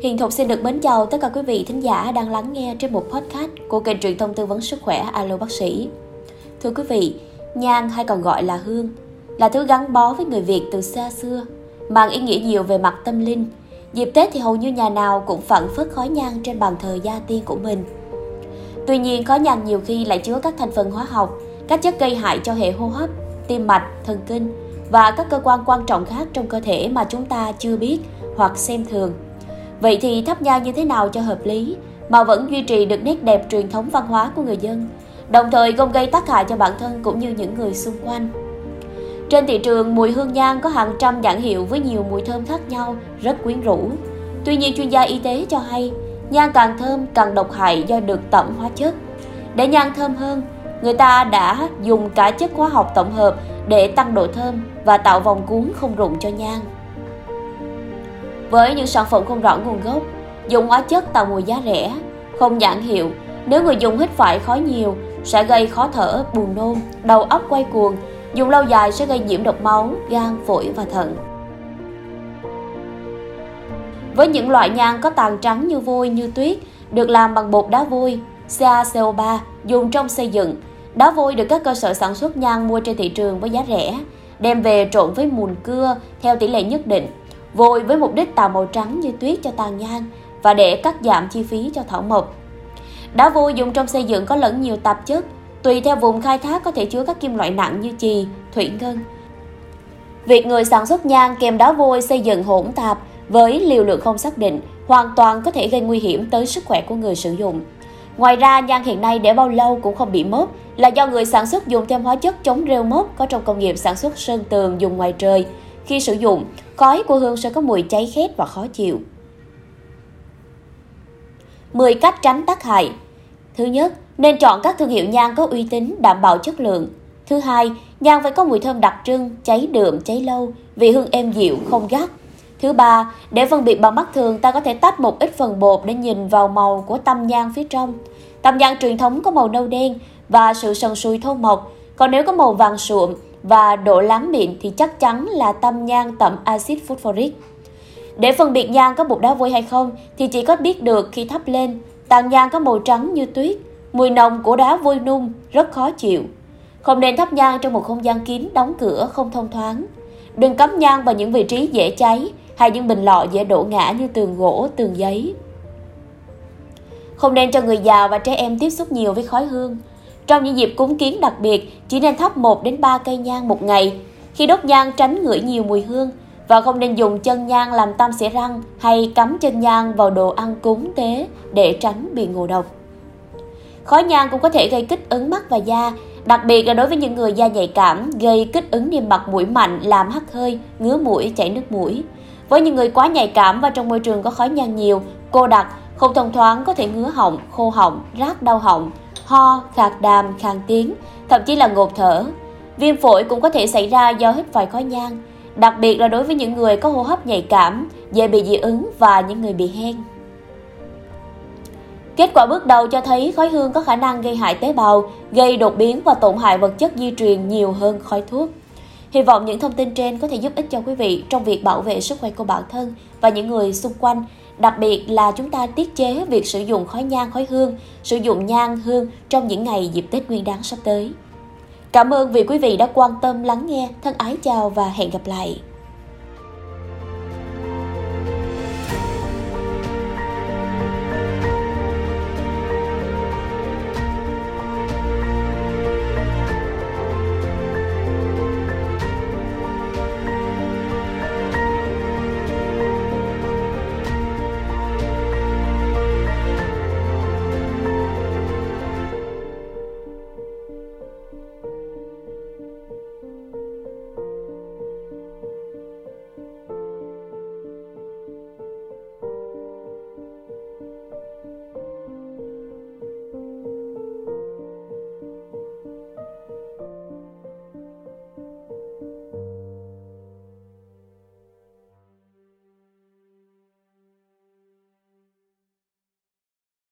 Hiền Thục xin được mến chào tất cả quý vị thính giả đang lắng nghe trên một podcast của kênh truyền thông tư vấn sức khỏe Alo Bác sĩ. Thưa quý vị, nhang hay còn gọi là hương là thứ gắn bó với người Việt từ xa xưa, mang ý nghĩa nhiều về mặt tâm linh. Dịp Tết thì hầu như nhà nào cũng phận phất khói nhang trên bàn thờ gia tiên của mình. Tuy nhiên, khói nhang nhiều khi lại chứa các thành phần hóa học, các chất gây hại cho hệ hô hấp, tim mạch, thần kinh và các cơ quan quan trọng khác trong cơ thể mà chúng ta chưa biết hoặc xem thường. Vậy thì thắp nhang như thế nào cho hợp lý mà vẫn duy trì được nét đẹp truyền thống văn hóa của người dân, đồng thời không gây tác hại cho bản thân cũng như những người xung quanh. Trên thị trường, mùi hương nhang có hàng trăm nhãn hiệu với nhiều mùi thơm khác nhau, rất quyến rũ. Tuy nhiên, chuyên gia y tế cho hay, nhang càng thơm càng độc hại do được tẩm hóa chất. Để nhang thơm hơn, người ta đã dùng cả chất hóa học tổng hợp để tăng độ thơm và tạo vòng cuốn không rụng cho nhang. Với những sản phẩm không rõ nguồn gốc, dùng hóa chất tạo mùi giá rẻ, không nhãn hiệu, nếu người dùng hít phải khói nhiều sẽ gây khó thở, buồn nôn, đầu óc quay cuồng, dùng lâu dài sẽ gây nhiễm độc máu, gan, phổi và thận. Với những loại nhang có tàn trắng như vôi, như tuyết, được làm bằng bột đá vôi, CaCO3 dùng trong xây dựng. Đá vôi được các cơ sở sản xuất nhang mua trên thị trường với giá rẻ, đem về trộn với mùn cưa theo tỷ lệ nhất định vôi với mục đích tạo màu trắng như tuyết cho tàn nhang và để cắt giảm chi phí cho thảo mộc. Đá vôi dùng trong xây dựng có lẫn nhiều tạp chất, tùy theo vùng khai thác có thể chứa các kim loại nặng như chì, thủy ngân. Việc người sản xuất nhang kèm đá vôi xây dựng hỗn tạp với liều lượng không xác định hoàn toàn có thể gây nguy hiểm tới sức khỏe của người sử dụng. Ngoài ra, nhang hiện nay để bao lâu cũng không bị mốc là do người sản xuất dùng thêm hóa chất chống rêu mốc có trong công nghiệp sản xuất sơn tường dùng ngoài trời. Khi sử dụng, khói của hương sẽ có mùi cháy khét và khó chịu. 10 cách tránh tác hại Thứ nhất, nên chọn các thương hiệu nhang có uy tín, đảm bảo chất lượng. Thứ hai, nhang phải có mùi thơm đặc trưng, cháy đượm, cháy lâu, vị hương êm dịu, không gắt. Thứ ba, để phân biệt bằng mắt thường, ta có thể tách một ít phần bột để nhìn vào màu của tâm nhang phía trong. Tâm nhang truyền thống có màu nâu đen và sự sần sùi thô mộc, còn nếu có màu vàng sụm và độ láng mịn thì chắc chắn là tâm nhang tẩm axit phosphoric. Để phân biệt nhang có bột đá vôi hay không thì chỉ có biết được khi thắp lên. Tàn nhang có màu trắng như tuyết, mùi nồng của đá vôi nung rất khó chịu. Không nên thắp nhang trong một không gian kín đóng cửa không thông thoáng. Đừng cắm nhang vào những vị trí dễ cháy hay những bình lọ dễ đổ ngã như tường gỗ, tường giấy. Không nên cho người già và trẻ em tiếp xúc nhiều với khói hương. Trong những dịp cúng kiến đặc biệt, chỉ nên thắp 1 đến 3 cây nhang một ngày. Khi đốt nhang tránh ngửi nhiều mùi hương và không nên dùng chân nhang làm tam xỉa răng hay cắm chân nhang vào đồ ăn cúng tế để tránh bị ngộ độc. Khói nhang cũng có thể gây kích ứng mắt và da, đặc biệt là đối với những người da nhạy cảm, gây kích ứng niêm mạc mũi mạnh, làm hắt hơi, ngứa mũi, chảy nước mũi. Với những người quá nhạy cảm và trong môi trường có khói nhang nhiều, cô đặc, không thông thoáng có thể ngứa họng, khô họng, rát đau họng, ho, khạc đàm, khàn tiếng, thậm chí là ngột thở. Viêm phổi cũng có thể xảy ra do hít phải khói nhang, đặc biệt là đối với những người có hô hấp nhạy cảm, dễ bị dị ứng và những người bị hen. Kết quả bước đầu cho thấy khói hương có khả năng gây hại tế bào, gây đột biến và tổn hại vật chất di truyền nhiều hơn khói thuốc. Hy vọng những thông tin trên có thể giúp ích cho quý vị trong việc bảo vệ sức khỏe của bản thân và những người xung quanh Đặc biệt là chúng ta tiết chế việc sử dụng khói nhang khói hương, sử dụng nhang hương trong những ngày dịp Tết Nguyên đán sắp tới. Cảm ơn vì quý vị đã quan tâm lắng nghe. Thân ái chào và hẹn gặp lại.